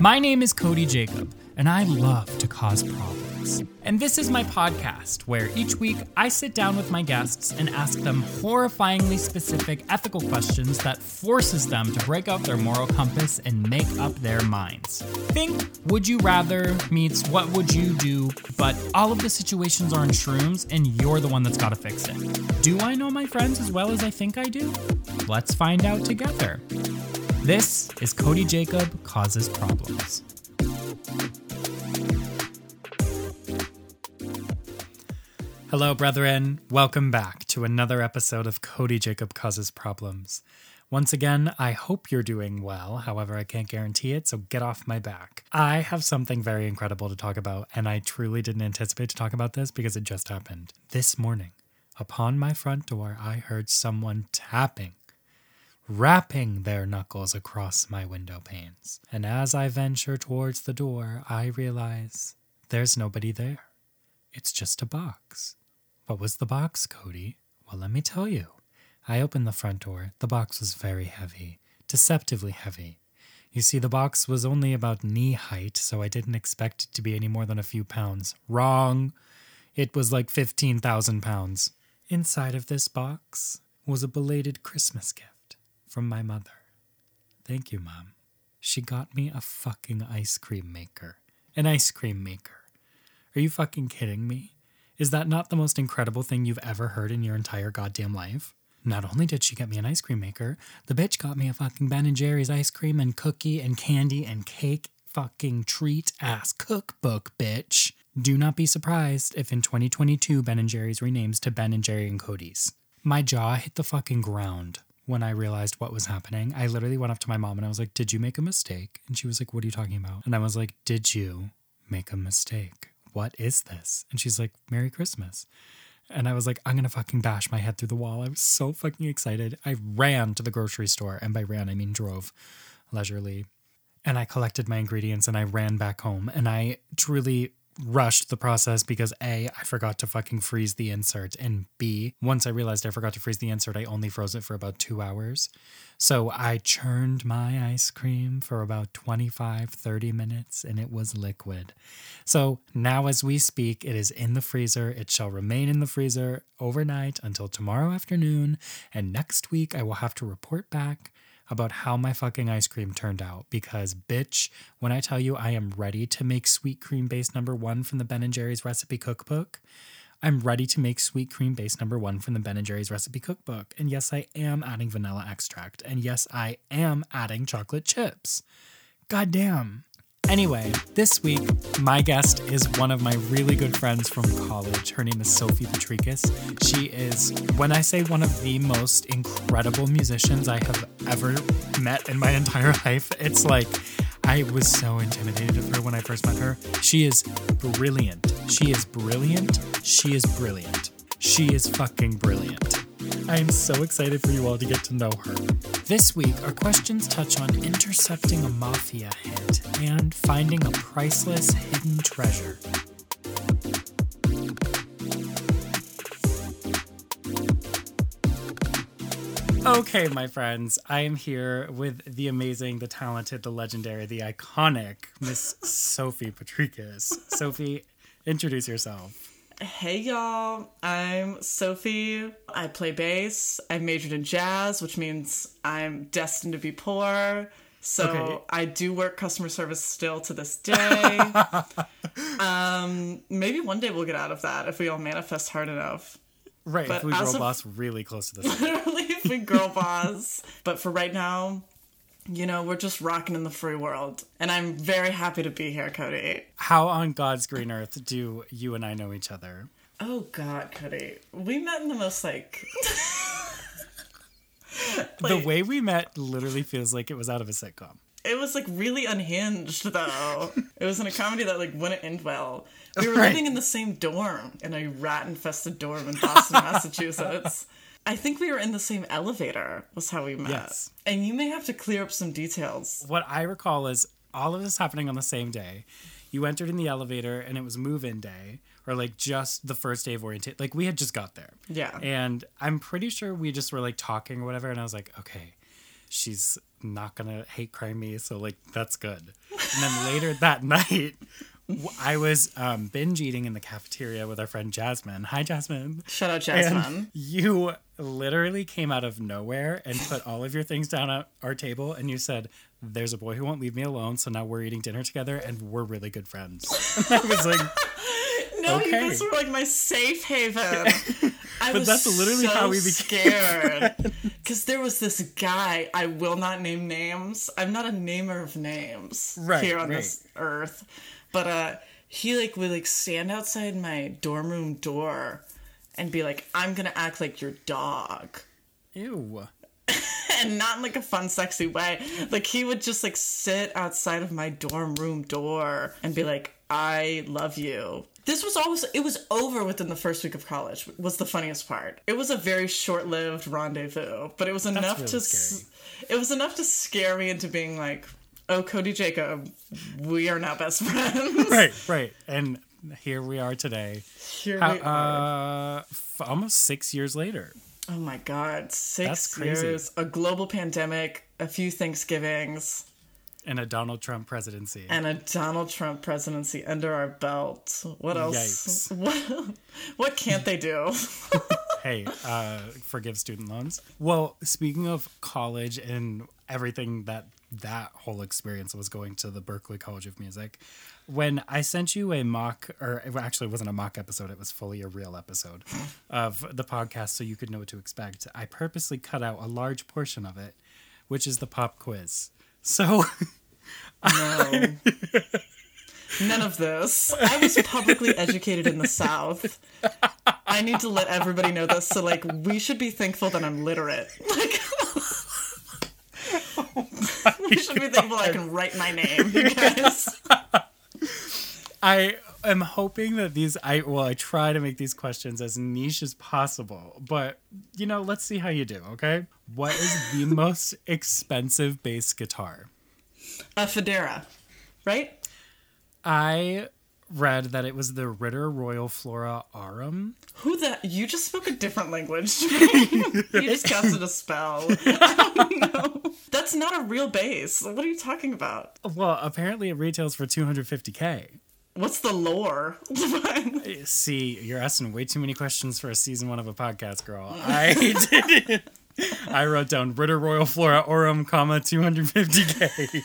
My name is Cody Jacob, and I love to cause problems. And this is my podcast, where each week I sit down with my guests and ask them horrifyingly specific ethical questions that forces them to break out their moral compass and make up their minds. Think Would You Rather meets What Would You Do, but all of the situations are in shrooms, and you're the one that's gotta fix it. Do I know my friends as well as I think I do? Let's find out together. This is Cody Jacob Causes Problems. Hello, brethren. Welcome back to another episode of Cody Jacob Causes Problems. Once again, I hope you're doing well. However, I can't guarantee it, so get off my back. I have something very incredible to talk about, and I truly didn't anticipate to talk about this because it just happened. This morning, upon my front door, I heard someone tapping rapping their knuckles across my window panes. And as I venture towards the door, I realize there's nobody there. It's just a box. What was the box, Cody? Well, let me tell you. I opened the front door. The box was very heavy, deceptively heavy. You see, the box was only about knee height, so I didn't expect it to be any more than a few pounds. Wrong! It was like 15,000 pounds. Inside of this box was a belated Christmas gift from my mother. Thank you, Mom. She got me a fucking ice cream maker. An ice cream maker. Are you fucking kidding me? Is that not the most incredible thing you've ever heard in your entire goddamn life? Not only did she get me an ice cream maker, the bitch got me a fucking Ben and Jerry's ice cream and cookie and candy and cake fucking treat ass cookbook, bitch. Do not be surprised if in 2022 Ben and Jerry's renames to Ben and Jerry and Cody's. My jaw hit the fucking ground when I realized what was happening. I literally went up to my mom and I was like, Did you make a mistake? And she was like, What are you talking about? And I was like, Did you make a mistake? What is this? And she's like, Merry Christmas. And I was like, I'm gonna fucking bash my head through the wall. I was so fucking excited. I ran to the grocery store, and by ran, I mean drove leisurely. And I collected my ingredients and I ran back home. And I truly rushed the process because A, I forgot to fucking freeze the insert, and B, once I realized I forgot to freeze the insert, I only froze it for about two hours. So I churned my ice cream for about 25, 30 minutes, and it was liquid. So now, as we speak, it is in the freezer. It shall remain in the freezer overnight until tomorrow afternoon, and next week I will have to report back about how my fucking ice cream turned out because bitch, when I tell you I am ready to make sweet cream base number 1 from the Ben and Jerry's recipe cookbook, I'm ready to make sweet cream base number 1 from the Ben and Jerry's recipe cookbook. And yes, I am adding vanilla extract. And yes, I am adding chocolate chips. God damn. Anyway, this week, my guest is one of my really good friends from college. Her name is Sophie Potrykus. She is, when I say one of the most incredible musicians I have ever met in my entire life, it's like I was so intimidated of her when I first met her. She is brilliant. She is brilliant. She is brilliant. She is fucking brilliant. I am so excited for you all to get to know her. This week, our questions touch on intercepting a mafia hit and finding a priceless hidden treasure. Okay, my friends, I am here with the amazing, the talented, the legendary, the iconic Miss Sophie Potrykus. Sophie, introduce yourself. Hey y'all, I'm Sophie. I play bass. I majored in jazz, which means I'm destined to be poor. So Okay. I do work customer service still to this day. um, maybe one day we'll get out of that if we all manifest hard enough. Right, But if we girl boss really close to this. Literally, if we girl boss. But for right now, you know, we're just rocking in the free world. And I'm very happy to be here, Cody. How on God's green earth do you and I know each other? Oh God, Cody. We met in the most like the way we met literally feels like it was out of a sitcom. It was like really unhinged though. it was in a comedy that like wouldn't end well. We were Right. living in the same dorm in a rat infested dorm in Boston, Massachusetts. I think we were in the same elevator was how we met. Yes. And you may have to clear up some details. What I recall is all of this happening on the same day. You entered in the elevator and it was move in day, or like just the first day of orientation. Like we had just got there. Yeah. And I'm pretty sure we just were like talking or whatever. And I was like, okay, she's not going to hate crime me. So like, that's good. And then later that night, I was um, binge eating in the cafeteria with our friend Jasmine. Hi, Jasmine. Shout out And Jasmine. you literally came out of nowhere and put all of your things down at our table, and you said, "There's a boy who won't leave me alone, so now we're eating dinner together, and we're really good friends." And I was like, no, you guys were like my safe haven. I But was that's literally so how we became scared. Because there was this guy, I will not name names. I'm not a namer of names Right, here on right. this earth. But uh he like would like stand outside my dorm room door and be like, I'm gonna act like your dog. "Ew." and not in like a fun sexy way like he would just like sit outside of my dorm room door and be like i love you this was always it was over within the first week of college was the funniest part it was a very short-lived rendezvous but it was enough really to s- it was enough to scare me into being like oh cody jacob we are now best friends Right, right. And here we are today, here How- we are uh, f- almost six years later. oh my god six years a global pandemic a few thanksgivings And a Donald Trump presidency. and a Donald Trump presidency under our belt. What else? Yikes. What, what can't they do? hey, uh, forgive student loans. Well, speaking of college and everything that that whole experience was going to the Berklee College of Music, when I sent you a mock, or actually it actually wasn't a mock episode, it was fully a real episode of the podcast so you could know what to expect, I purposely cut out a large portion of it, which is the pop quiz. So. No. None of this. I was publicly educated in the South. I need to let everybody know this. So, like, we should be thankful that I'm literate. Like, we should be thankful I can write my name, you guys. I am hoping that these I well I try to make these questions as niche as possible, but you know, let's see how you do, okay? What is the most expensive bass guitar? A Fodera, right? I read that it was the Ritter Royal Flora Aurum. Who the? You just spoke a different language. to me. you just casted a spell. I don't know. That's not a real base. What are you talking about? Well, apparently it retails for 250k. What's the lore? Eh, see, you're asking way too many questions for a season one of a podcast, girl. I did I wrote down Ritter Royal Flora Aurum, comma 250k.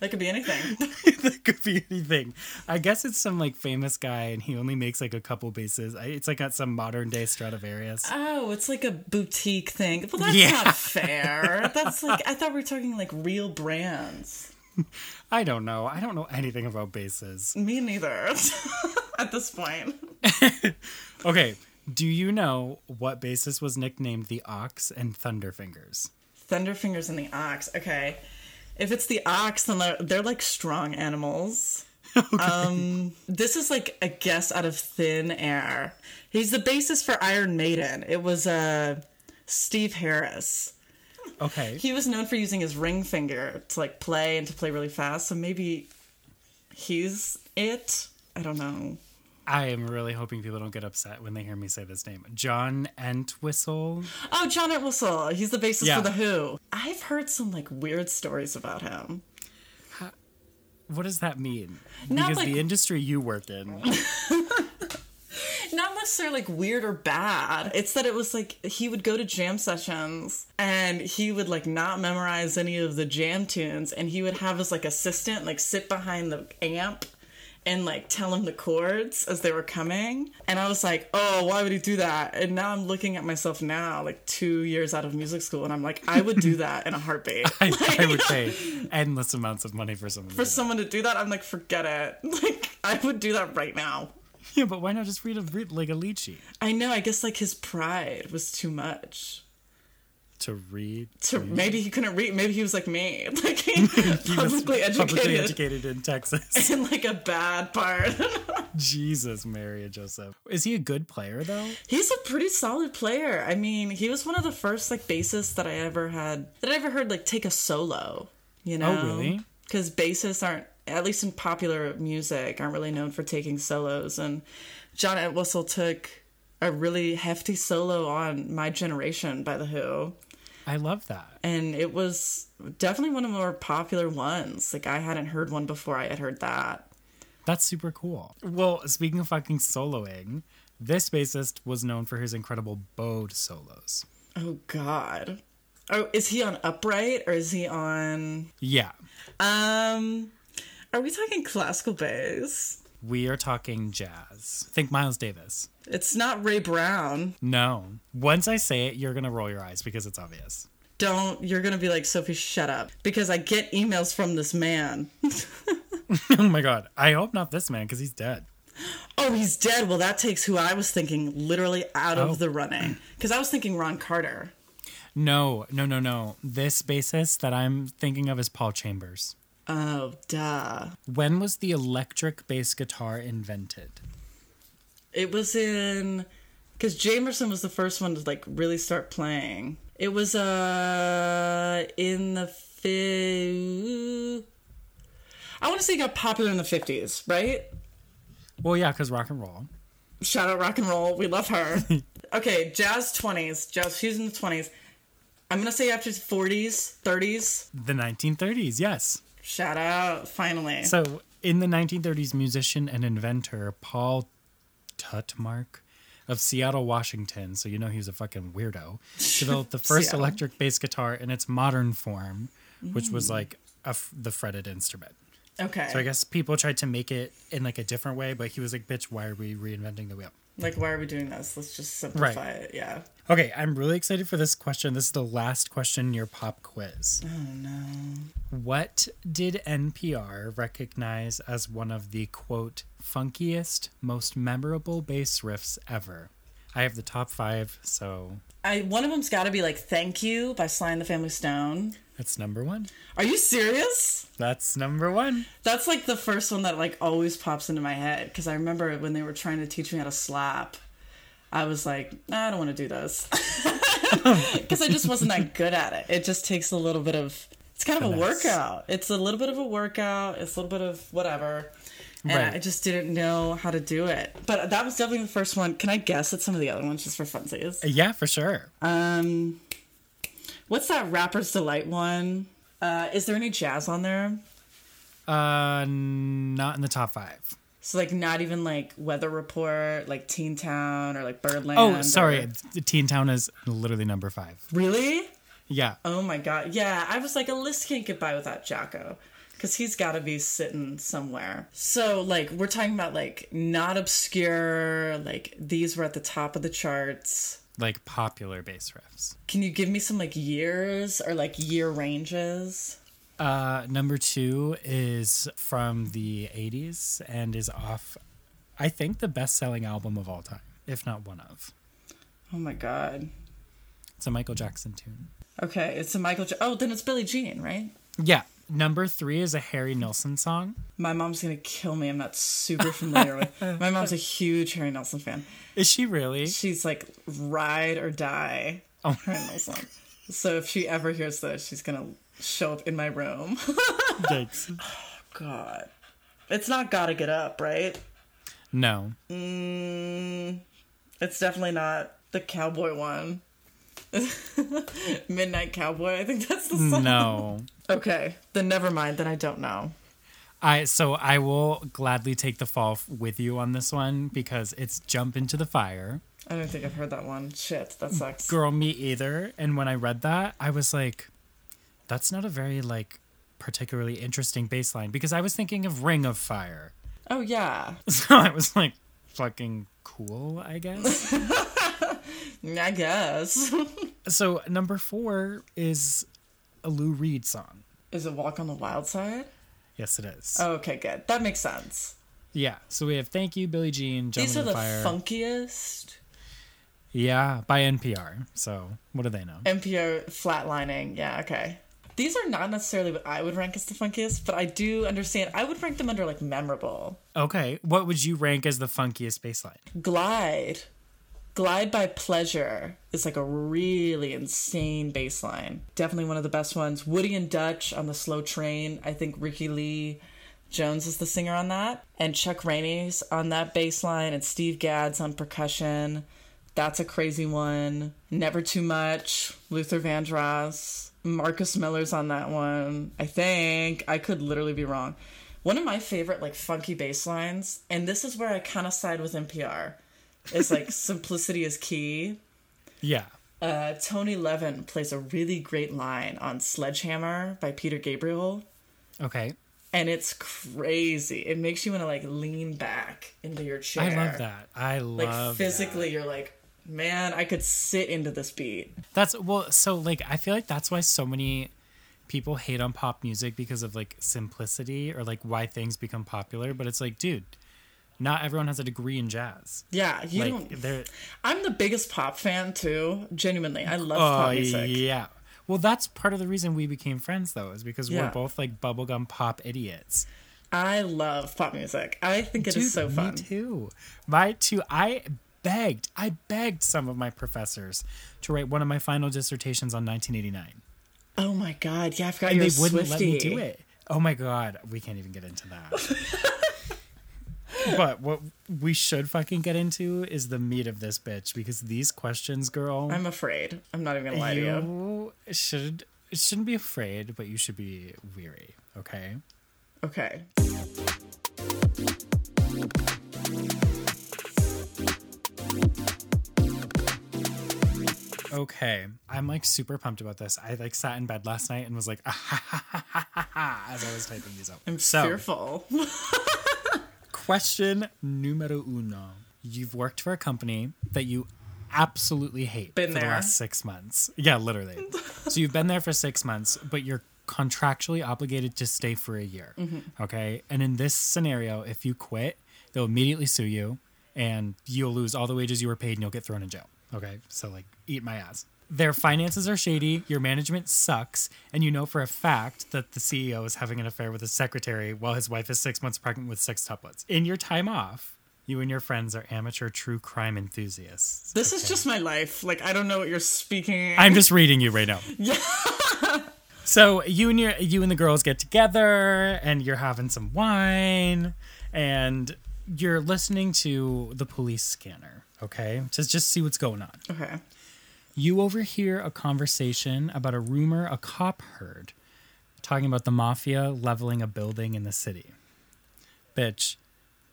That could be anything. that could be anything. I guess it's some like famous guy, and he only makes like a couple bases. I- It's like at some modern day Stradivarius. Oh, it's like a boutique thing. Well, that's Yeah. not fair. That's like I thought we were talking like real brands. I don't know. I don't know anything about bases. Me neither. At this point, Okay, do you know what basis was nicknamed the Ox and Thunderfingers? Thunderfingers and the ox. Okay, if it's the ox, then they're, they're like strong animals. Um, this is like a guess out of thin air. He's the basis for Iron Maiden. It was uh, Steve Harris. Okay, He was known for using his ring finger to like play and to play really fast. So maybe he's it. I don't know. I am really hoping people don't get upset when they hear me say this name. John Entwistle. Oh, John Entwistle. He's the bassist Yeah. for The Who. I've heard some like weird stories about him. What does that mean? Not because like- the industry you work in. Not necessarily like weird or bad. It's that it was like he would go to jam sessions and he would like not memorize any of the jam tunes and he would have his like assistant like sit behind the amp and like tell him the chords as they were coming. And I was like, oh, why would he do that? And now I'm looking at myself now, like two years out of music school, and I'm like, I would do that in a heartbeat. I, I would pay endless amounts of money for someone. To For do that. someone to do that, I'm like, forget it. Like, I would do that right now. Yeah, but why not just read a read like a lead sheet I know, I guess like his pride was too much. To read? To maybe he couldn't read. Maybe he was like me, like he, publicly educated, publicly educated in Texas. in like a bad part. Jesus, Mary and Joseph. Is he a good player though? He's a pretty solid player. I mean, he was one of the first like bassists that I ever had that I ever heard like take a solo. You oh, know? Oh, really? Because bassists aren't, at least in popular music, aren't really known for taking solos. And John Entwistle took a really hefty solo on "My Generation" by the Who. I love that. and it was definitely one of the more popular ones. Like I hadn't heard one before I had heard that. That's super cool. Well, speaking of fucking soloing, this bassist was known for his incredible bowed solos. Oh God. Oh, is he on upright or is he on? Yeah, Um, are we talking classical bass? we are talking jazz. Think Miles Davis. It's not Ray Brown. No. Once I say it, you're going to roll your eyes because it's obvious. Don't. You're gonna be like Sophie. Shut up, because I get emails from this man. oh my god. I hope not this man because he's dead. oh, he's dead. Well, that takes who I was thinking literally out of Oh. the running. Because I was thinking Ron Carter. No, no, no, no. This bassist that I'm thinking of is Paul Chambers. Oh, duh. When was the electric bass guitar invented? It was in because Jamerson was the first one to like really start playing. It was uh in the fi- I want to say it got popular in the fifties, right? Well, yeah, because rock and roll. Shout out rock and roll, we love her. okay, jazz twenties, jazz she's in the twenties. I'm gonna say after forties, thirties. The 1930s, yes. Shout out, finally. So, in the 1930s, musician and inventor Paul Tutmarc of Seattle, Washington, so you know he was a fucking weirdo, developed the first electric bass guitar in its modern form, which was mm. like a f- the fretted instrument. okay, So I guess people tried to make it in like a different way, but he was like, "Bitch, why are we reinventing the wheel?" Like why are we doing this? Let's just simplify it. Yeah. Okay, I'm really excited for this question. This is the last question in your pop quiz. Oh no. What did NPR recognize as one of the quote funkiest, most memorable bass riffs ever? I have the top five, so I one of them's got to be like "Thank You" by Sly and the Family Stone. That's number one. Are you serious? That's number one. That's like the first one that like always pops into my head because I remember when they were trying to teach me how to slap. I was like, "Nah, I don't want to do this because I just wasn't that good at it. It just takes a little bit of. It's kind of a workout. It's a little bit of a workout. It's a little bit of whatever. And Right. I just didn't know how to do it. But that was definitely the first one. Can I guess at some of the other ones just for funsies? Yeah, for sure. Um, what's that Rapper's Delight one? Uh, is there any jazz on there? Uh, not in the top five. So like not even like Weather Report, like Teen Town or like Birdland. Oh, sorry. or- Teen Town is literally number five. Really? Yeah. Oh my god. Yeah, I was like, a list can't get by without Jaco. Cause he's gotta be sitting somewhere. So like we're talking about like not obscure, like these were at the top of the charts. Like popular bass riffs. Can you give me some like years or like year ranges? Uh, number two is from the 80s and is off, I think, the best selling album of all time, if not one of. Oh my god. It's a Michael Jackson tune. Okay, it's a Michael. J- oh, then it's Billie Jean, right? Yeah. Number three is a Harry Nilsson song. My mom's gonna kill me. I'm not super familiar with. My mom's a huge Harry Nelson fan. Is she really? She's like ride or die. Oh. Harry Nelson. So if she ever hears this, she's gonna show up in my room. Yikes. God, it's not gotta get up, right? No. Mm, it's definitely not the cowboy one. Midnight Cowboy. I think that's the song. No. Okay, then never mind. Then I don't know. I so I will gladly take the fall with you on this one because it's Jump into the Fire. I don't think I've heard that one. Shit, that sucks. Girl, me either. And when I read that, I was like, that's not a very like particularly interesting baseline because I was thinking of Ring of Fire. Oh yeah, So I was like, fucking cool, I guess. I guess. so number four is a Lou Reed song. Is it Walk on the Wild Side? Yes, it is. Oh, okay, good. That makes sense. Yeah. So we have Thank You, Billie Jean, Jump These are the the Fire. funkiest. yeah, by NPR. So what do they know? NPR flatlining. Yeah, okay. These are not necessarily what I would rank as the funkiest, but I do understand. I would rank them under like memorable. Okay. What would you rank as the funkiest bass line? Glide. Glide by Pleasure is like a really insane bass line. Definitely one of the best ones. Woody and Dutch on the slow train. I think Rickie Lee Jones is the singer on that. And Chuck Rainey's on that bass line and Steve Gadd's on percussion. That's a crazy one. Never Too Much, Luther Vandross. Marcus Miller's on that one. I think. I could literally be wrong. One of my favorite like funky bass lines, and this is where I kind of side with NPR, is like simplicity is key. Yeah. Uh, Tony Levin plays a really great line on Sledgehammer by Peter Gabriel, Okay. and it's crazy. It makes you want to like lean back into your chair. I love that. I love Like physically, you're like, man, I could sit into this beat. That's well. So like, I feel like that's why so many people hate on pop music because of like simplicity or like why things become popular. But it's like, dude, not everyone has a degree in jazz. Yeah, you Like don't. they're I'm the biggest pop fan too. Genuinely, I love oh pop music. yeah. Well, that's part of the reason we became friends, though, is because Yeah. we're both like bubblegum pop idiots. I love pop music. I think it is Dude, so fun. Me too. My too. I begged. I begged some of my professors to write one of my final dissertations on 1989, Oh my god, yeah, I forgot and they wouldn't let me do it. Oh my god, we can't even get into that. but what we should fucking get into is the meat of this bitch because these questions, girl, I'm afraid. I'm not even gonna lie to you. you should shouldn't be afraid, but you should be weary. Okay. Okay. Okay, I'm like super pumped about this. I like sat in bed last night and was like, ah, ha, ha, ha, ha, ha, ha, as I was typing these up. I'm so, fearful. question numero uno: You've worked for a company that you absolutely hate Been for the there. last six months. Yeah, literally. so you've been there for six months, but you're contractually obligated to stay for a year. Mm-hmm. Okay, and in this scenario, if you quit, they'll immediately sue you, and you'll lose all the wages you were paid, and you'll get thrown in jail. Okay, so like, eat my ass. Their finances are shady, your management sucks, and you know for a fact that the CEO is having an affair with his secretary while his wife is six months pregnant with six tuplets. In your time off, you and your friends are amateur true crime enthusiasts. This is just my life. Like I don't know what you're speaking. I'm just reading you right now. Yeah. so you and your you and the girls get together and you're having some wine and you're listening to the police scanner, okay? To just see what's going on. okay. You overhear a conversation about a rumor a cop heard talking about the mafia leveling a building in the city. Bitch,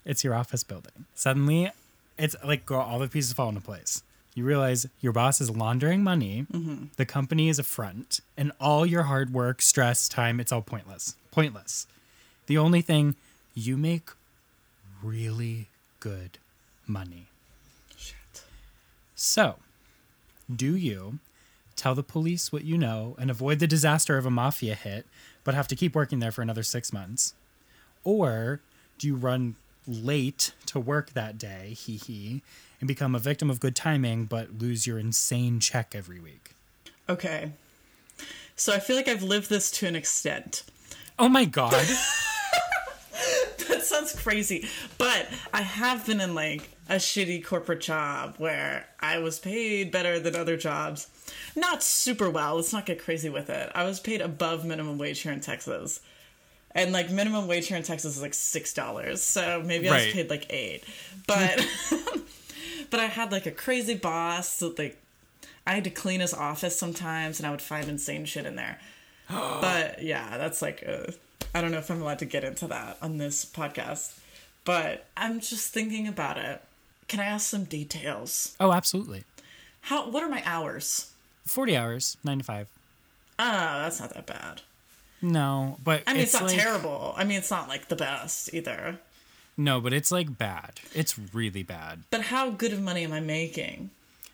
it's your office building. Suddenly, it's like girl, all the pieces fall into place. You realize your boss is laundering money, mm-hmm. the company is a front, and all your hard work, stress, time, it's all pointless. Pointless. The only thing you make really good money. Shit. So, do you tell the police what you know and avoid the disaster of a mafia hit, but have to keep working there for another six months? Or do you run late to work that day, hee hee, and become a victim of good timing, but lose your insane check every week? Okay. So I feel like I've lived this to an extent. Oh my god. That sounds crazy, but I have been in like a shitty corporate job where I was paid better than other jobs. Not super well. Let's not get crazy with it. I was paid above minimum wage here in Texas. And like minimum wage here in Texas is like six dollars. So maybe I was paid like eight. But but I had like a crazy boss that like I had to clean his office sometimes and I would find insane shit in there. but yeah, that's like uh, I don't know if I'm allowed to get into that on this podcast. But I'm just thinking about it. Can I ask some details? oh, absolutely. How what are my hours? 40 hours, 9 to 5. Ah, that's not that bad. No, but I mean, it's, not like, terrible. I mean, it's not like the best either. No, but it's like bad. It's really bad. But how good of money am I making?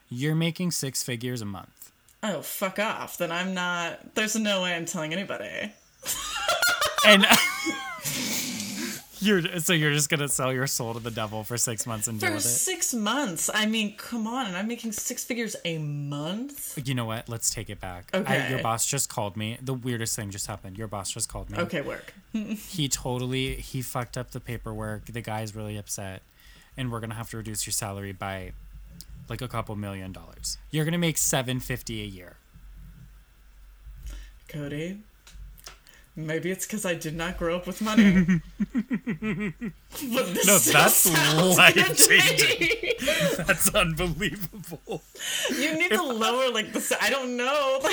You're making six figures a month. Oh, fuck off. Then I'm not. There's no way I'm telling anybody. and you're so you're just gonna sell your soul to the devil for six months and deal For with it. six months. I mean, come on. And I'm making six figures a month? You know what? Let's take it back. Okay. I, your boss just called me. The weirdest thing just happened. Your boss just called me. Okay, work. He totally he fucked up the paperwork. The guy's really upset, and we're gonna have to reduce your salary by like a couple million dollars. You're gonna make seven fifty a year. Cody, Maybe it's because I did not grow up with money. but this No, that's sounds life changing. That's unbelievable. You need to lower like the. I don't know.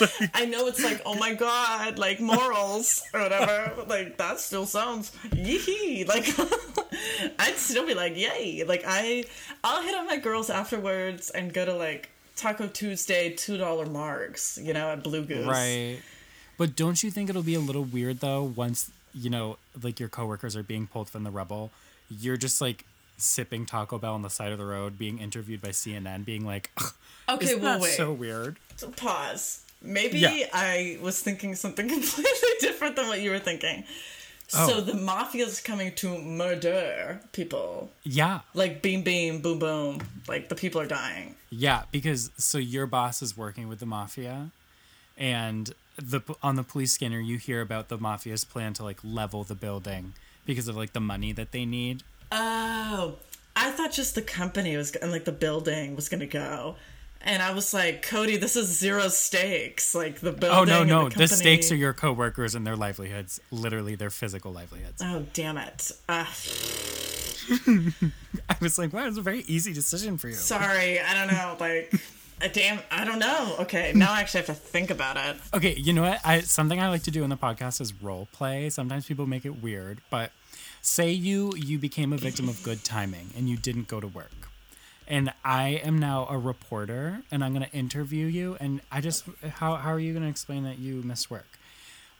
Like, I know it's like, oh my god, like morals or whatever. but, Like that still sounds yee. Like I'd still be like, yay. Like I, I'll hit up my girls afterwards and go to like Taco Tuesday two dollar marks. You know, at Blue Goose. Right. But don't you think it'll be a little weird though once, you know, like your coworkers are being pulled from the rubble? You're just like sipping Taco Bell on the side of the road, being interviewed by CNN, being like, Okay, isn't well that wait. so weird? Pause. Maybe Yeah. I was thinking something completely different than what you were thinking. Oh. So the mafia's coming to murder people. Yeah. Like beam beam boom boom. Like the people are dying. Yeah, because so your boss is working with the mafia, and the on the police scanner you hear about the mafia's plan to like level the building because of like the money that they need. Oh, I thought just the company was and like the building was gonna go. And I was like, Cody, this is zero stakes. Like the building. Oh no, no, the, the, stakes are your coworkers and their livelihoods, literally their physical livelihoods. Oh damn it! Uh, I was like, wow, it's a very easy decision for you. sorry, I don't know. Like, damn, I don't know. Okay, now I actually have to think about it. Okay, you know what? I something I like to do in the podcast is role play. Sometimes people make it weird, but say you you became a victim of good timing and you didn't go to work. And I am now a reporter and I'm going to interview you and I just how how are you going to explain that you missed work?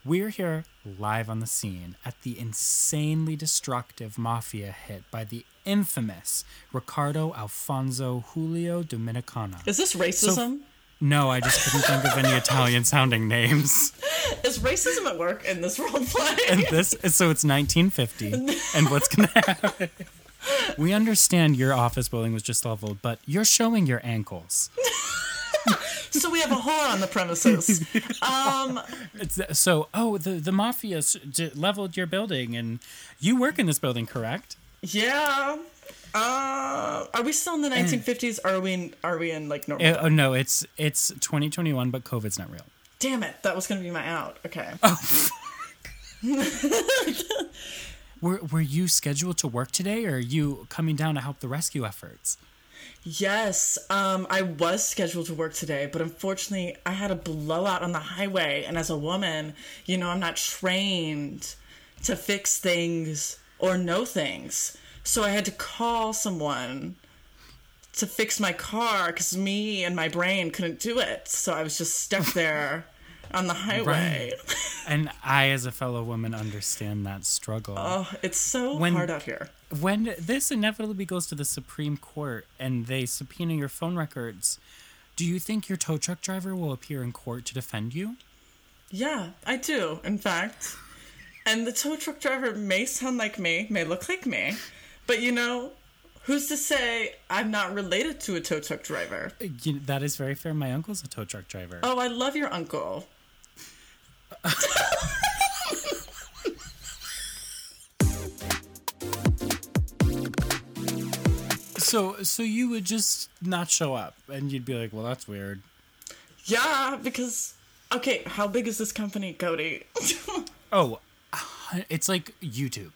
We're here live on the scene at the insanely destructive mafia hit by the infamous Ricardo Alfonso Julio Dominicana. Is this racism? No, I just couldn't think of any Italian sounding names. Is racism at work in this role play? And this so it's 1950 and what's going to happen we understand your office building was just leveled but you're showing your ankles so we have a whore on the premises. Um, so oh the the mafia leveled your building and you work in this building correct yeah. Uh, are we still in the 1950s? Or are we in? Are we in like normal? Uh, oh no it's it's 2021 but covid's not real Damn it! That was gonna be my out. Okay. Oh. were, were you scheduled to work today or are you coming down to help the rescue efforts Yes, um, I was scheduled to work today, but unfortunately, I had a blowout on the highway. And as a woman, you know, I'm not trained to fix things or know things. So I had to call someone to fix my car because me and my brain couldn't do it. So I was just stuck there on the highway. Right. and i as a fellow woman understand that struggle Oh, it's so When- hard out here. when this inevitably goes to the Supreme Court and they subpoena your phone records, do you think your tow truck driver will appear in court to defend you? Yeah, I do, in fact. And the tow truck driver may sound like me, may look like me, but you know, who's to say I'm not related to a tow truck driver? That is very fair. My uncle's a tow truck driver. Oh, I love your uncle. So, so you would just not show up, and you'd be like, "Well, that's weird." Yeah, because okay, how big is this company, Cody? Oh, uh, it's like YouTube.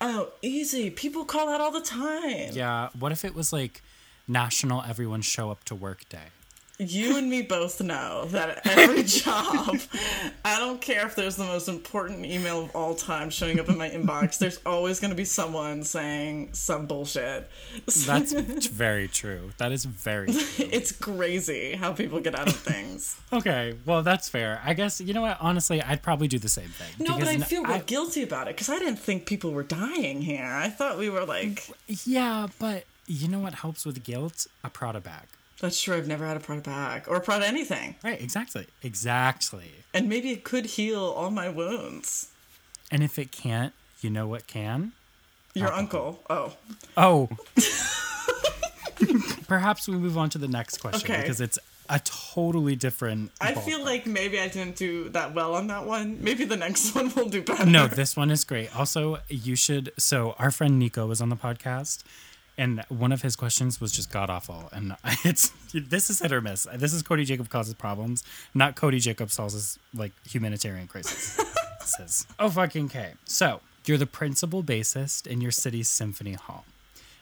oh, easy. People call that all the time. Yeah. What if it was like National Everyone Show Up to Work Day? You and me both know that at every job, I don't care if there's the most important email of all time showing up in my inbox, there's always going to be someone saying some bullshit. That's very true. That is very true. it's crazy how people get out of things. Okay, well, that's fair. I guess you know what. Honestly, I'd probably do the same thing. No, but I feel real guilty about it because I didn't think people were dying here. I thought we were like, Yeah, but you know what helps with guilt? A Prada bag. That's true. I've never had a Prada bag or a Prada anything. Right, exactly. Exactly. And maybe it could heal all my wounds. And if it can't, you know what can? Your uncle. Oh. Oh. Perhaps we move on to the next question Okay. because it's a totally different. I feel like maybe I didn't do that well on that one. Maybe the next one will do better. No, this one is great. Also, you should. So, our friend Nico was on the podcast, And one of his questions was just god awful, and it's this is hit or miss. This is Cody Jacob causes problems, not Cody Jacob solves like humanitarian crisis. says, oh fucking K. So you're the principal bassist in your city's symphony hall,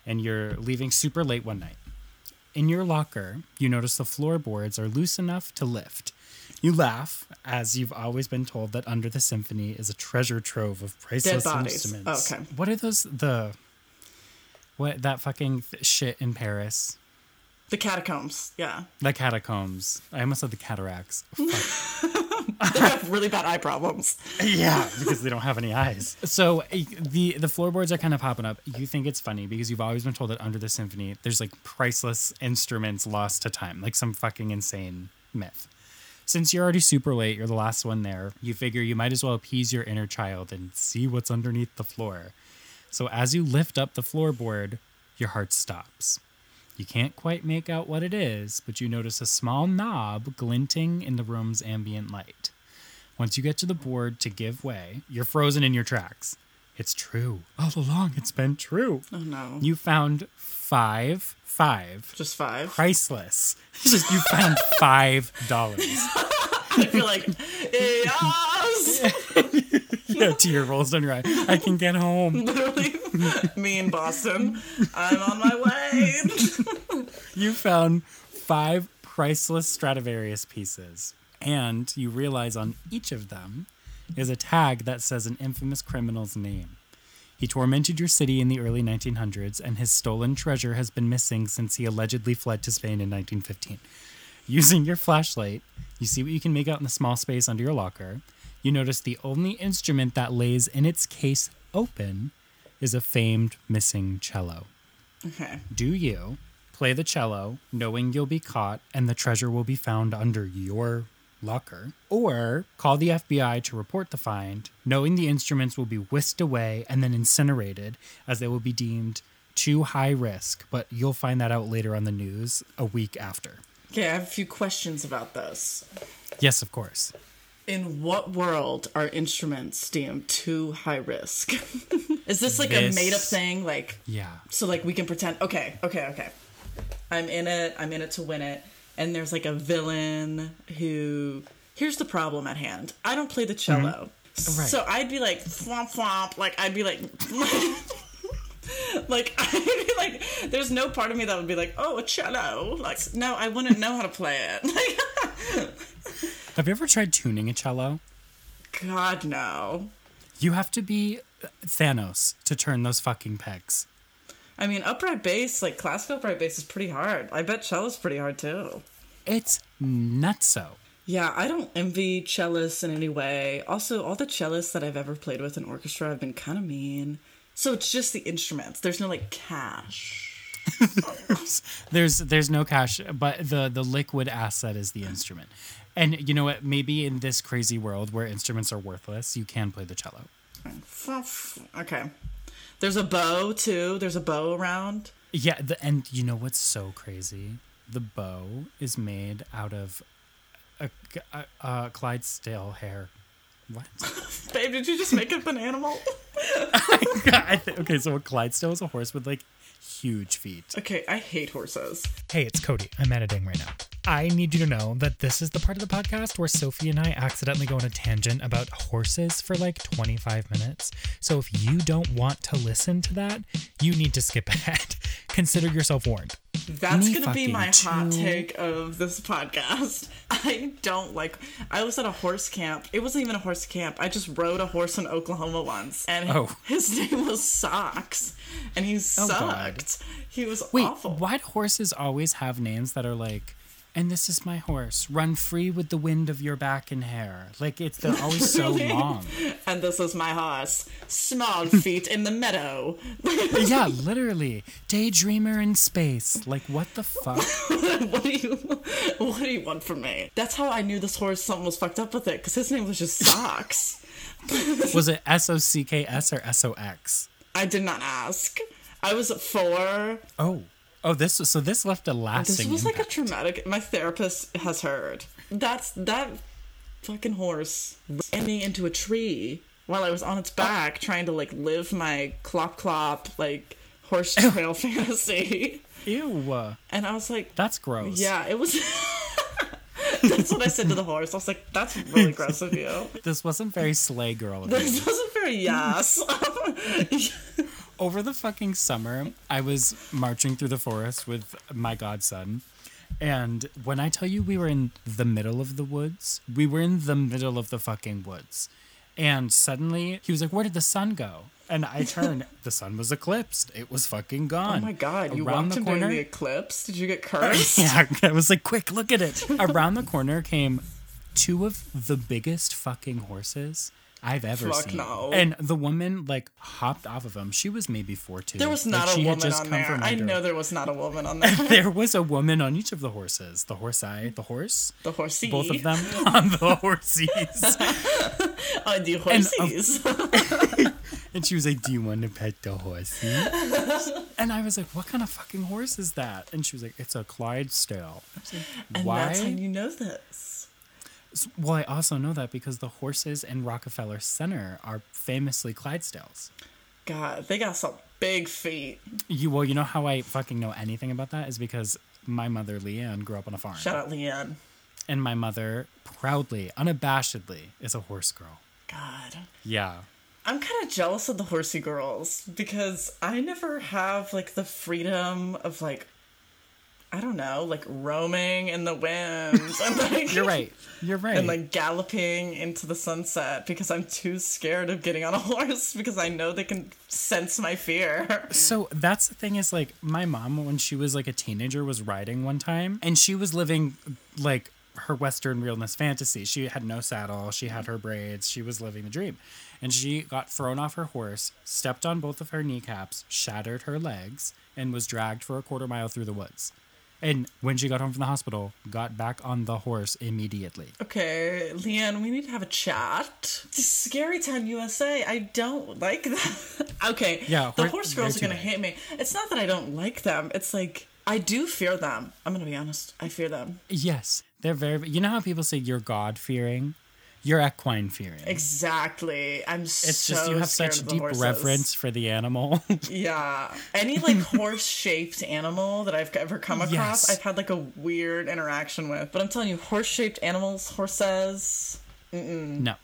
and you're leaving super late one night. In your locker, you notice the floorboards are loose enough to lift. You laugh, as you've always been told that under the symphony is a treasure trove of priceless instruments. Oh, okay. What are those? The what that fucking th- shit in Paris? The catacombs. Yeah. The catacombs. I almost said the cataracts. They have really bad eye problems. yeah, because they don't have any eyes. So the the floorboards are kind of popping up. You think it's funny because you've always been told that under the symphony there's like priceless instruments lost to time, like some fucking insane myth. Since you're already super late, you're the last one there. You figure you might as well appease your inner child and see what's underneath the floor. So as you lift up the floorboard, your heart stops. You can't quite make out what it is, but you notice a small knob glinting in the room's ambient light. Once you get to the board to give way, you're frozen in your tracks. It's true. All along, it's been true. Oh no. You found five, five, Just five. priceless. Just you found five dollars. I feel like yes. Yeah, tear rolls down your eye. I can get home. Literally, me in Boston. I'm on my way. You found five priceless Stradivarius pieces, and you realize on each of them is a tag that says an infamous criminal's name. He tormented your city in the early 1900s, and his stolen treasure has been missing since he allegedly fled to Spain in 1915. Using your flashlight, you see what you can make out in the small space under your locker. You notice the only instrument that lays in its case open is a famed missing cello. Okay. Do you play the cello, knowing you'll be caught and the treasure will be found under your locker, or call the FBI to report the find, knowing the instruments will be whisked away and then incinerated as they will be deemed too high risk, but you'll find that out later on the news a week after. Okay, I have a few questions about this. Yes, of course. In what world are instruments deemed too high risk? Is this like This- a made up thing? Like, Yeah. so like we can pretend, okay, okay, okay. I'm in it, I'm in it to win it. And there's like a villain who, here's the problem at hand. I don't play the cello. Mm-hmm. Right. So I'd be like, flomp, flomp. Like, I'd be like, like, I'd be like, there's no part of me that would be like, oh, a cello. Like, no, I wouldn't know how to play it. Have you ever tried tuning a cello? God, no. You have to be Thanos to turn those fucking pegs. I mean, upright bass, like classical upright bass, is pretty hard. I bet cello's pretty hard too. It's nutso. Yeah, I don't envy cellists in any way. Also, all the cellists that I've ever played with in orchestra have been kind of mean. So it's just the instruments. There's no like cash. There's there's no cash, but the the liquid asset is the instrument. And you know what? Maybe in this crazy world where instruments are worthless, you can play the cello. Okay. There's a bow too. There's a bow around. Yeah, the, and you know what's so crazy? The bow is made out of a, a, a Clydesdale hair. What? Babe, did you just make up an animal? I th- okay, so a Clydesdale is a horse with like huge feet. okay, I hate horses. Hey, it's Cody. I'm editing right now. I need you to know that this is the part of the podcast where Sophie and I accidentally go on a tangent about horses for like 25 minutes. So if you don't want to listen to that, you need to skip ahead. Consider yourself warned. That's gonna be my fucking hot take of this podcast. I don't like. I was at a horse camp. It wasn't even a horse camp. I just rode a horse in Oklahoma once, and Oh. his name was Socks, and he Oh, God. sucked. He was Wait, awful. why do horses always have names that are like, and this is my horse, run free with the wind of your back and hair? Like, it's they're always so long. And this is my horse. Small feet in the meadow. Yeah, literally. Daydreamer in space. Like, what the fuck? what do you? What do you want from me? That's how I knew this horse. Something was fucked up with it because his name was just Socks. Was it S O C K S or S O X? I did not ask. I was at four. Oh. Oh, this was, so this left a lasting. This was like a traumatic. My therapist has heard. That's that fucking horse ran me into a tree while I was on its back trying to like live my clop clop like horse trail fantasy. Ew. And I was like, That's gross. yeah, it was. That's what I said to the horse. I was like, that's really gross of you. This wasn't very sleigh girl. This wasn't very yes. Over the fucking summer, I was marching through the forest with my godson. And when I tell you we were in the middle of the woods, we were in the middle of the fucking woods. And suddenly he was like, Where did the sun go? And I turned, the sun was eclipsed. It was fucking gone. oh my god, you Around walked the into corner. the eclipse? Did you get cursed? Yeah, I was like, quick, look at it. Around the corner came two of the biggest fucking horses I've ever Fuck seen. no. And the woman like hopped off of him. She was maybe four two. There was not she a woman just on there. I know there was not a woman on there. There was a woman on each of the horses. The horse eye, the horse, The horsey. both of them on the horses. on the of- horses. And she was like, "Do you want to pet the horsey?" and I was like, "What kind of fucking horse is that?" And she was like, "It's a Clydesdale." Like, and that's how you know this. Well, I also know that because the horses in Rockefeller Center are famously Clydesdales. God, they got some big feet. You well, you know how I fucking know anything about that is because my mother Leanne grew up on a farm, Shout out Leanne. and my mother proudly, unabashedly, is a horse girl. God. Yeah, I'm kind of jealous of the horsey girls because I never have like the freedom of like don't know, like roaming in the wind and like you're right. You're right. and like galloping into the sunset because I'm too scared of getting on a horse because I know they can sense my fear. So that's the thing is like my mom when she was like a teenager was riding one time and she was living like her western realness fantasy. She had no saddle, she had her braids, she was living the dream. And she got thrown off her horse, stepped on both of her kneecaps, shattered her legs, and was dragged for a quarter mile through the woods. And when she got home from the hospital, got back on the horse immediately. Okay, Leanne, we need to have a chat. Scary Town USA, I don't like that. okay, Yeah, the hor- horse girls are gonna bad. hate me. It's not that I don't like them. It's like I do fear them. I'm gonna be honest. I fear them. Yes, they're very. You know how people say you're God fearing? You're equine fearing. Exactly. I'm so It's so just you have such deep horses. reverence for the animal. Yeah. Any like horse shaped animal that I've ever come across, Yes. I've had like a weird interaction with. But I'm telling you, horse shaped animals, horses, no, no,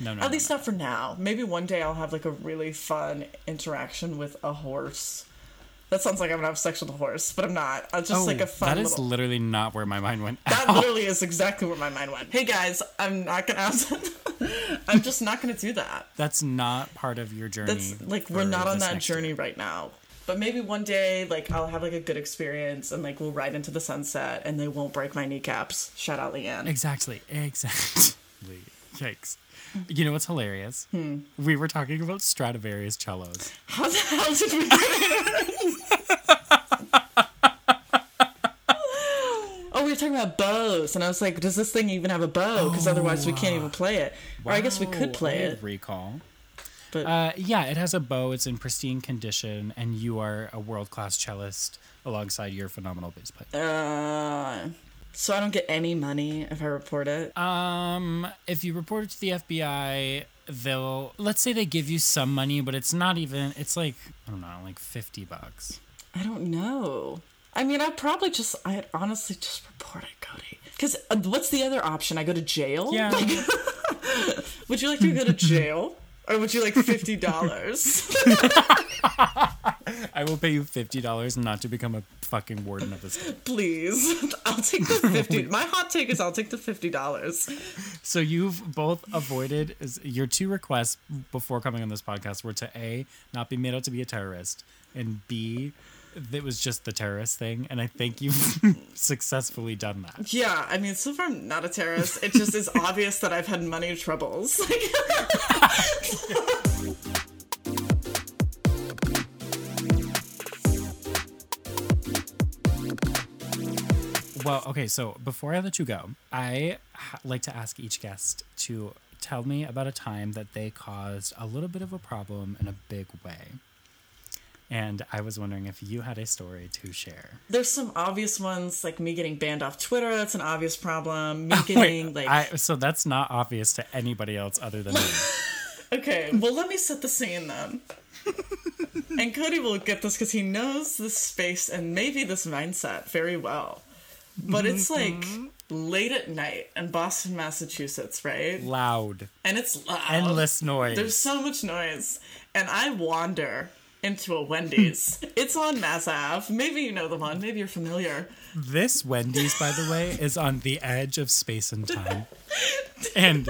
no. at no, least not for now. Maybe one day I'll have like a really fun interaction with a horse. That sounds like I'm gonna have sex with a horse, but I'm not. Uh, just like a fun Oh, that is little. literally not where my mind went. that literally is exactly where my mind went. Hey guys, I'm not gonna. I'm just not gonna do that. That's not part of your journey. That's like we're not on that journey year. right now. But maybe one day, like I'll have like a good experience, and like we'll ride into the sunset, and they won't break my kneecaps. Shout out Leanne. Exactly. Exactly. Yikes. You know what's hilarious? Hmm. We were talking about Stradivarius cellos. How the hell did we get Oh, we were talking about bows, and I was like, "Does this thing even have a bow? Because otherwise, we can't even play it. Or I guess we could play I it, Recall. but Uh, yeah, it has a bow. It's in pristine condition, and you are a world class cellist alongside your phenomenal bass player. uh, so I don't get any money if I report it. Um, if you report it to the FBI, they'll let's say they give you some money, but it's not even. It's like I don't know, like fifty bucks. I don't know. I mean, I'd probably just, I'd honestly just report it, Cody. Because uh, what's the other option? I go to jail? Yeah. Would you like to go to jail? Or would you like $50? I will pay you fifty dollars not to become a fucking warden of this. Please. I'll take the 50 My hot take is I'll take the $50. So you've both avoided your two requests before coming on this podcast were to a not be made out to be a terrorist, and b that was just the terrorist thing, and I think you've successfully done that. Yeah, I mean, so far I'm not a terrorist. It just is obvious that I've had money troubles. Well, okay, so before I let you go, I ha- like to ask each guest to tell me about a time that they caused a little bit of a problem in a big way. And I was wondering if you had a story to share. There's some obvious ones, like me getting banned off Twitter. That's an obvious problem. Me oh, getting, like. I, so that's not obvious to anybody else other than me. Okay, well, let me set the scene then. and Cody will get this because he knows this space and maybe this mindset very well. But it's mm-hmm. like late at night in Boston, Massachusetts, right? Loud. And it's loud. Endless noise. There's so much noise. And I wander into a Wendy's. it's on Mass Ave. Maybe you know the one. Maybe you're familiar. This Wendy's, by the way, is on the edge of space and time. And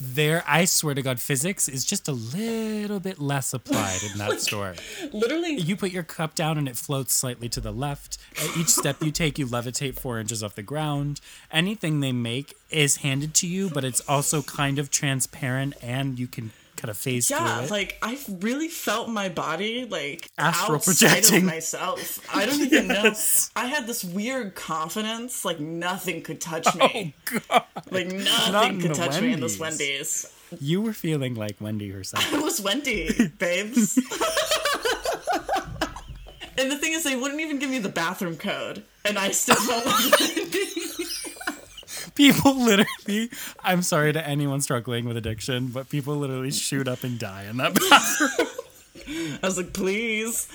there, I swear to God, physics is just a little bit less applied in that store. Literally, You put your cup down and it floats slightly to the left. At each step you take, you levitate four inches off the ground. Anything they make is handed to you, but it's also kind of transparent and you can kind of phase yeah, through it. like I really felt my body like Astral projecting. of myself. I don't even Yes. know. I had this weird confidence, like nothing could touch oh, me. oh, God. Like nothing in could touch me in this Wendy's. Wendy's. You were feeling like Wendy herself. It was Wendy, babes. and the thing is, they wouldn't even give me the bathroom code, and I still felt like Wendy. People literally, I'm sorry to anyone struggling with addiction, but people literally shoot up and die in that bathroom. I was like, please.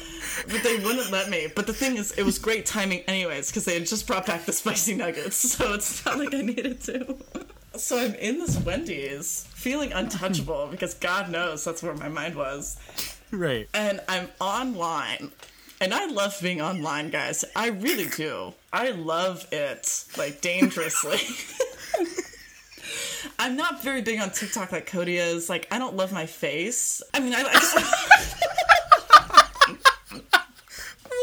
But they wouldn't let me. But the thing is, it was great timing, anyways, because they had just brought back the spicy nuggets, so it's not like I needed to. So I'm in this Wendy's, feeling untouchable, because God knows that's where my mind was. right. And I'm online. And I love being online, guys. I really do. I love it, like, dangerously. I'm not very big on TikTok like Cody is. Like, I don't love my face. I mean, I, I just.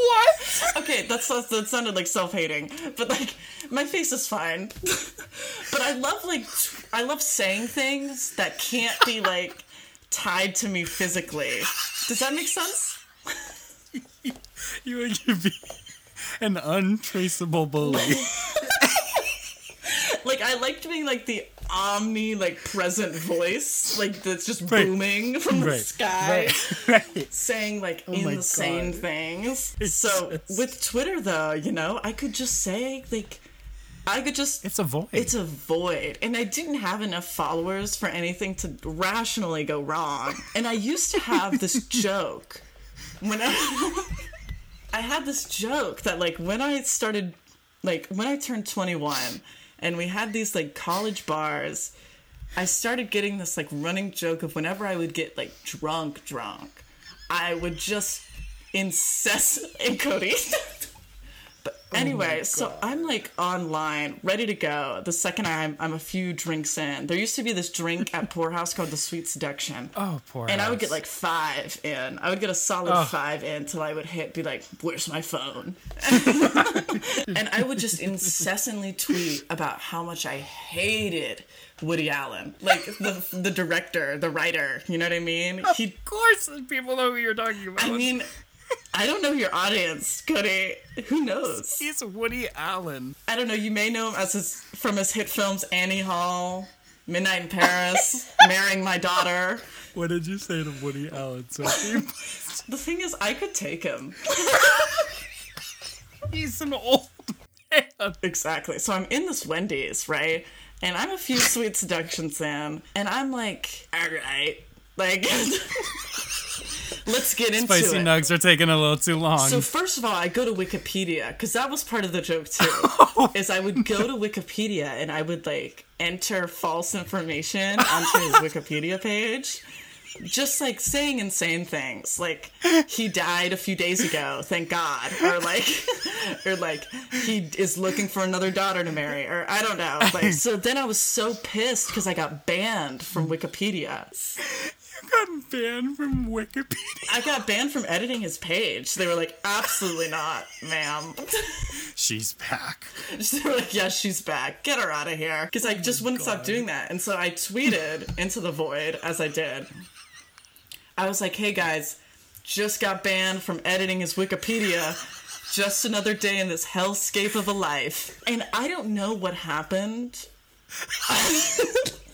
What? okay, that's, that's that sounded like self-hating, but like my face is fine. but I love like t- I love saying things that can't be like tied to me physically. Does that make sense? You would be an untraceable bully. Like I liked being like the omni like present voice, like that's just Right. booming from the sky. Right. Right. saying like Oh insane things. It's so with Twitter though, you know, I could just say like I could just It's a void. it's a void. And I didn't have enough followers for anything to rationally go wrong. And I used to have this joke when I, I had this joke that like when I started like when I turned 21 and we had these like college bars, I started getting this like running joke of whenever I would get like drunk drunk, I would just incessant and Cody. Oh but anyway, so I'm like online, ready to go. The second I'm I'm a few drinks in. There used to be this drink at Poorhouse called the Sweet Seduction. oh, poor. And I would get like five in. I would get a solid Oh. five in till I would hit, be like, "Where's my phone?" and I would just incessantly tweet about how much I hated Woody Allen, like the the director, the writer. You know what I mean? He, Of course, people know who you're talking about. I mean, I don't know your audience, Cody. Who knows? he's Woody Allen. I don't know. You may know him as his from his hit films Annie Hall, Midnight in Paris, Marrying My Daughter. What did you say to Woody Allen, Sophie? The thing is, I could take him. he's an old man. Exactly. So I'm in this Wendy's, right? And I'm a few sweet seductions in, and I'm like, all right, like, let's get into Spicy it. nugs are taking a little too long. So first of all, I go to Wikipedia because that was part of the joke too. is I would go to Wikipedia and I would like enter false information onto his Wikipedia page. Just like saying insane things, like he died a few days ago, thank God, or like, or like he is looking for another daughter to marry, or I don't know. Like, so then I was so pissed because I got banned from Wikipedia. Got banned from Wikipedia. I got banned from editing his page. They were like, absolutely not, ma'am. She's back. They were like, yeah, she's back. Get her out of here. Because I oh just wouldn't stop doing that. And so I tweeted into the void as I did. I was like, hey guys, just got banned from editing his Wikipedia. Just another day in this hellscape of a life. And I don't know what happened.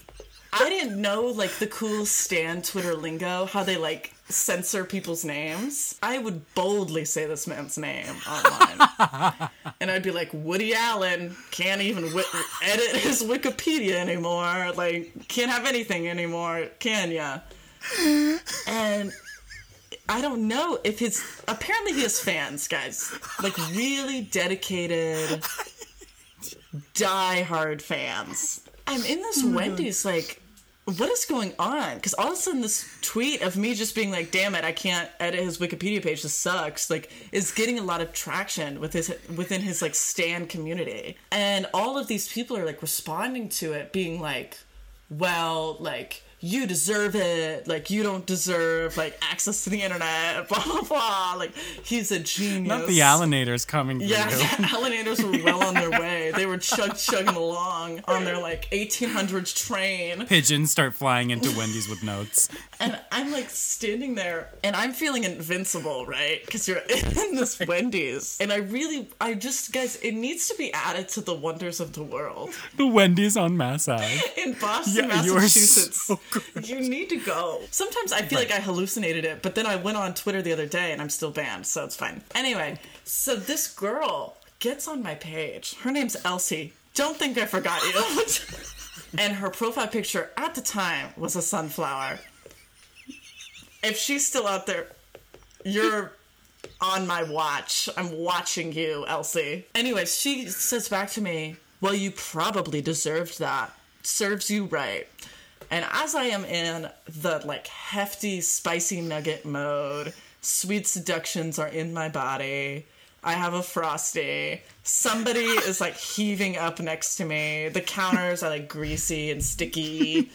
I didn't know like the cool Stan Twitter lingo, how they like censor people's names. I would boldly say this man's name online. and I'd be like, Woody Allen can't even edit his Wikipedia anymore. Like, can't have anything anymore, can ya? And I don't know if his apparently he has fans, guys. Like really dedicated die-hard fans. I'm in this oh Wendy's like what is going on? Because all of a sudden, this tweet of me just being like, "Damn it, I can't edit his Wikipedia page. This sucks." Like, is getting a lot of traction with his within his like stan community, and all of these people are like responding to it, being like, "Well, like." You deserve it. Like you don't deserve like access to the internet. Blah blah blah. Like he's a genius. Not the Allenators coming. Yeah, you. yeah, Allenators were well on their way. They were chug chugging along on their like 1800s train, Pigeons start flying into Wendy's with notes. and I'm like standing there, and I'm feeling invincible, right? Because you're in this Wendy's, and I really, I just guys, it needs to be added to the wonders of the world The Wendy's on Mass Ave. in Boston, Yeah, you are Massachusetts. so you need to go. Sometimes I feel like I hallucinated it, but then I went on Twitter the other day and I'm still banned, so it's fine. Anyway, so this girl gets on my page. Her name's Elsie. Don't think I forgot you. and her profile picture at the time was a sunflower. If she's still out there, you're on my watch. I'm watching you, Elsie. Anyway, she says back to me, Well, you probably deserved that. Serves you right. And as I am in the like hefty, spicy nugget mode, sweet seductions are in my body. I have a frosty. Somebody is like heaving up next to me. The counters are like greasy and sticky.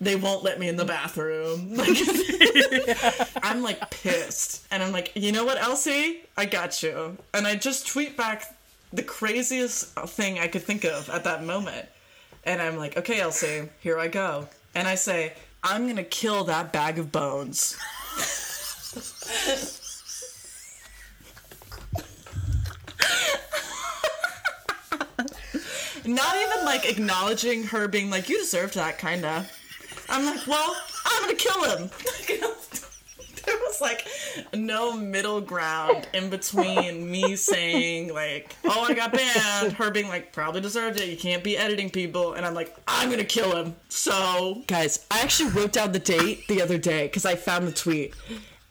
They won't let me in the bathroom. Like I'm like pissed. And I'm like, you know what, Elsie? I got you. And I just tweet back the craziest thing I could think of at that moment. And I'm like, okay, Elsie, here I go. And I say, I'm gonna kill that bag of bones. Not even like acknowledging her being like, you deserved that, kinda. I'm like, well, I'm gonna kill him. there was like no middle ground in between me saying like, "Oh, I got banned," her being like, "Probably deserved it. You can't be editing people," and I'm like, "I'm gonna kill him." So, guys, I actually wrote down the date the other day because I found the tweet,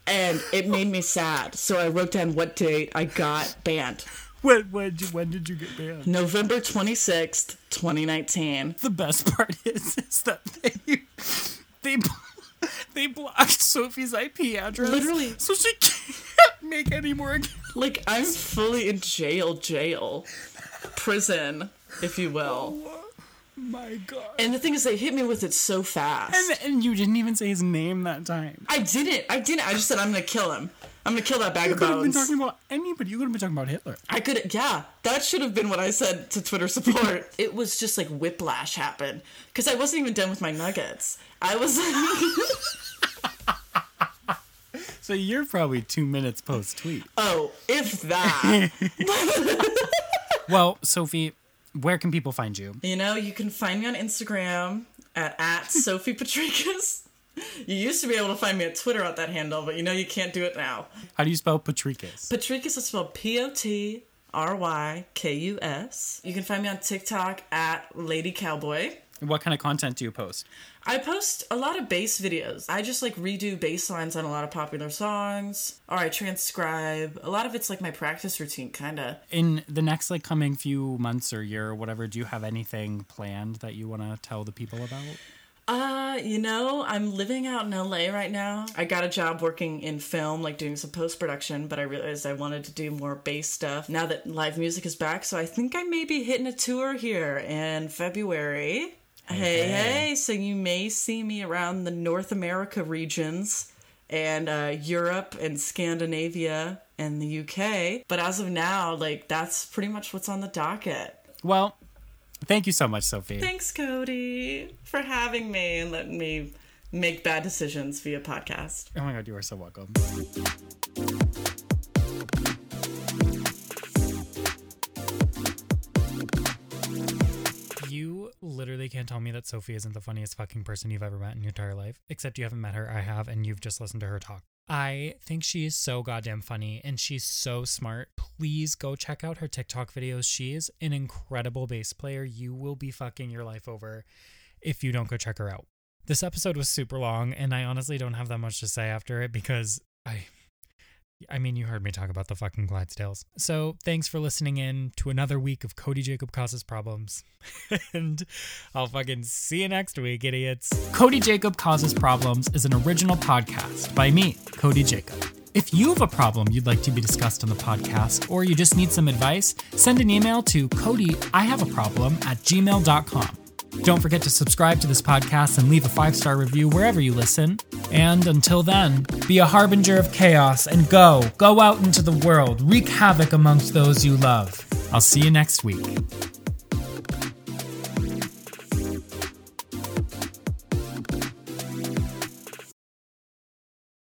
and it made me sad. So I wrote down what date I got banned. When, when, did, when did you get banned? November 26th, 2019. The best part is, is that they they they blocked Sophie's IP address, Literally. so she can't make any more. accounts. Like I'm fully in jail, jail, prison, if you will. Oh, My God! And the thing is, they hit me with it so fast. And, and you didn't even say his name that time. I didn't. I didn't. I just said I'm gonna kill him. I'm gonna kill that bag You of could have been talking about anybody. You could have been talking about Hitler. I could. Yeah, that should have been what I said to Twitter support. it was just like whiplash happened because I wasn't even done with my nuggets. I was. So you're probably two minutes post tweet. oh, if that. Well, Sophie, where can people find you? You know, you can find me on Instagram at, at Sophie Potrykus. You used to be able to find me at Twitter at that handle, but you know you can't do it now. How do you spell Potrykus? Potrykus is spelled P O T R Y K U S. You can find me on TikTok at Lady Cowboy. What kind of content do you post? I post a lot of bass videos. I just like redo bass lines on a lot of popular songs, or I transcribe. A lot of it's like my practice routine, kinda. In the next like coming few months or year or whatever, do you have anything planned that you want to tell the people about? Uh, you know, I'm living out in LA right now. I got a job working in film, like doing some post production, but I realized I wanted to do more bass stuff now that live music is back. So I think I may be hitting a tour here in February. Hey, hey, so you may see me around the North America regions and uh, Europe and Scandinavia and the UK. But as of now, like, that's pretty much what's on the docket. Well, thank you so much, Sophie. Thanks, Cody, for having me and letting me make bad decisions via podcast. oh my god, you are so welcome. Literally can't tell me that Sophie isn't the funniest fucking person you've ever met in your entire life. Except you haven't met her, I have, and you've just listened to her talk. I think she is so goddamn funny and she's so smart. Please go check out her TikTok videos. She is an incredible bass player. You will be fucking your life over if you don't go check her out. This episode was super long, and I honestly don't have that much to say after it because I I mean, you heard me talk about the fucking Clydesdales. So, thanks for listening in to another week of Cody Jacob Causes Problems. and I'll fucking see you next week, idiots. Cody Jacob Causes Problems is an original podcast by me, Cody Jacob. If you have a problem you'd like to be discussed on the podcast, or you just need some advice, send an email to Cody, I have a problem at gmail.com. Don't forget to subscribe to this podcast and leave a five star review wherever you listen. And until then, be a harbinger of chaos and go, go out into the world, wreak havoc amongst those you love. I'll see you next week.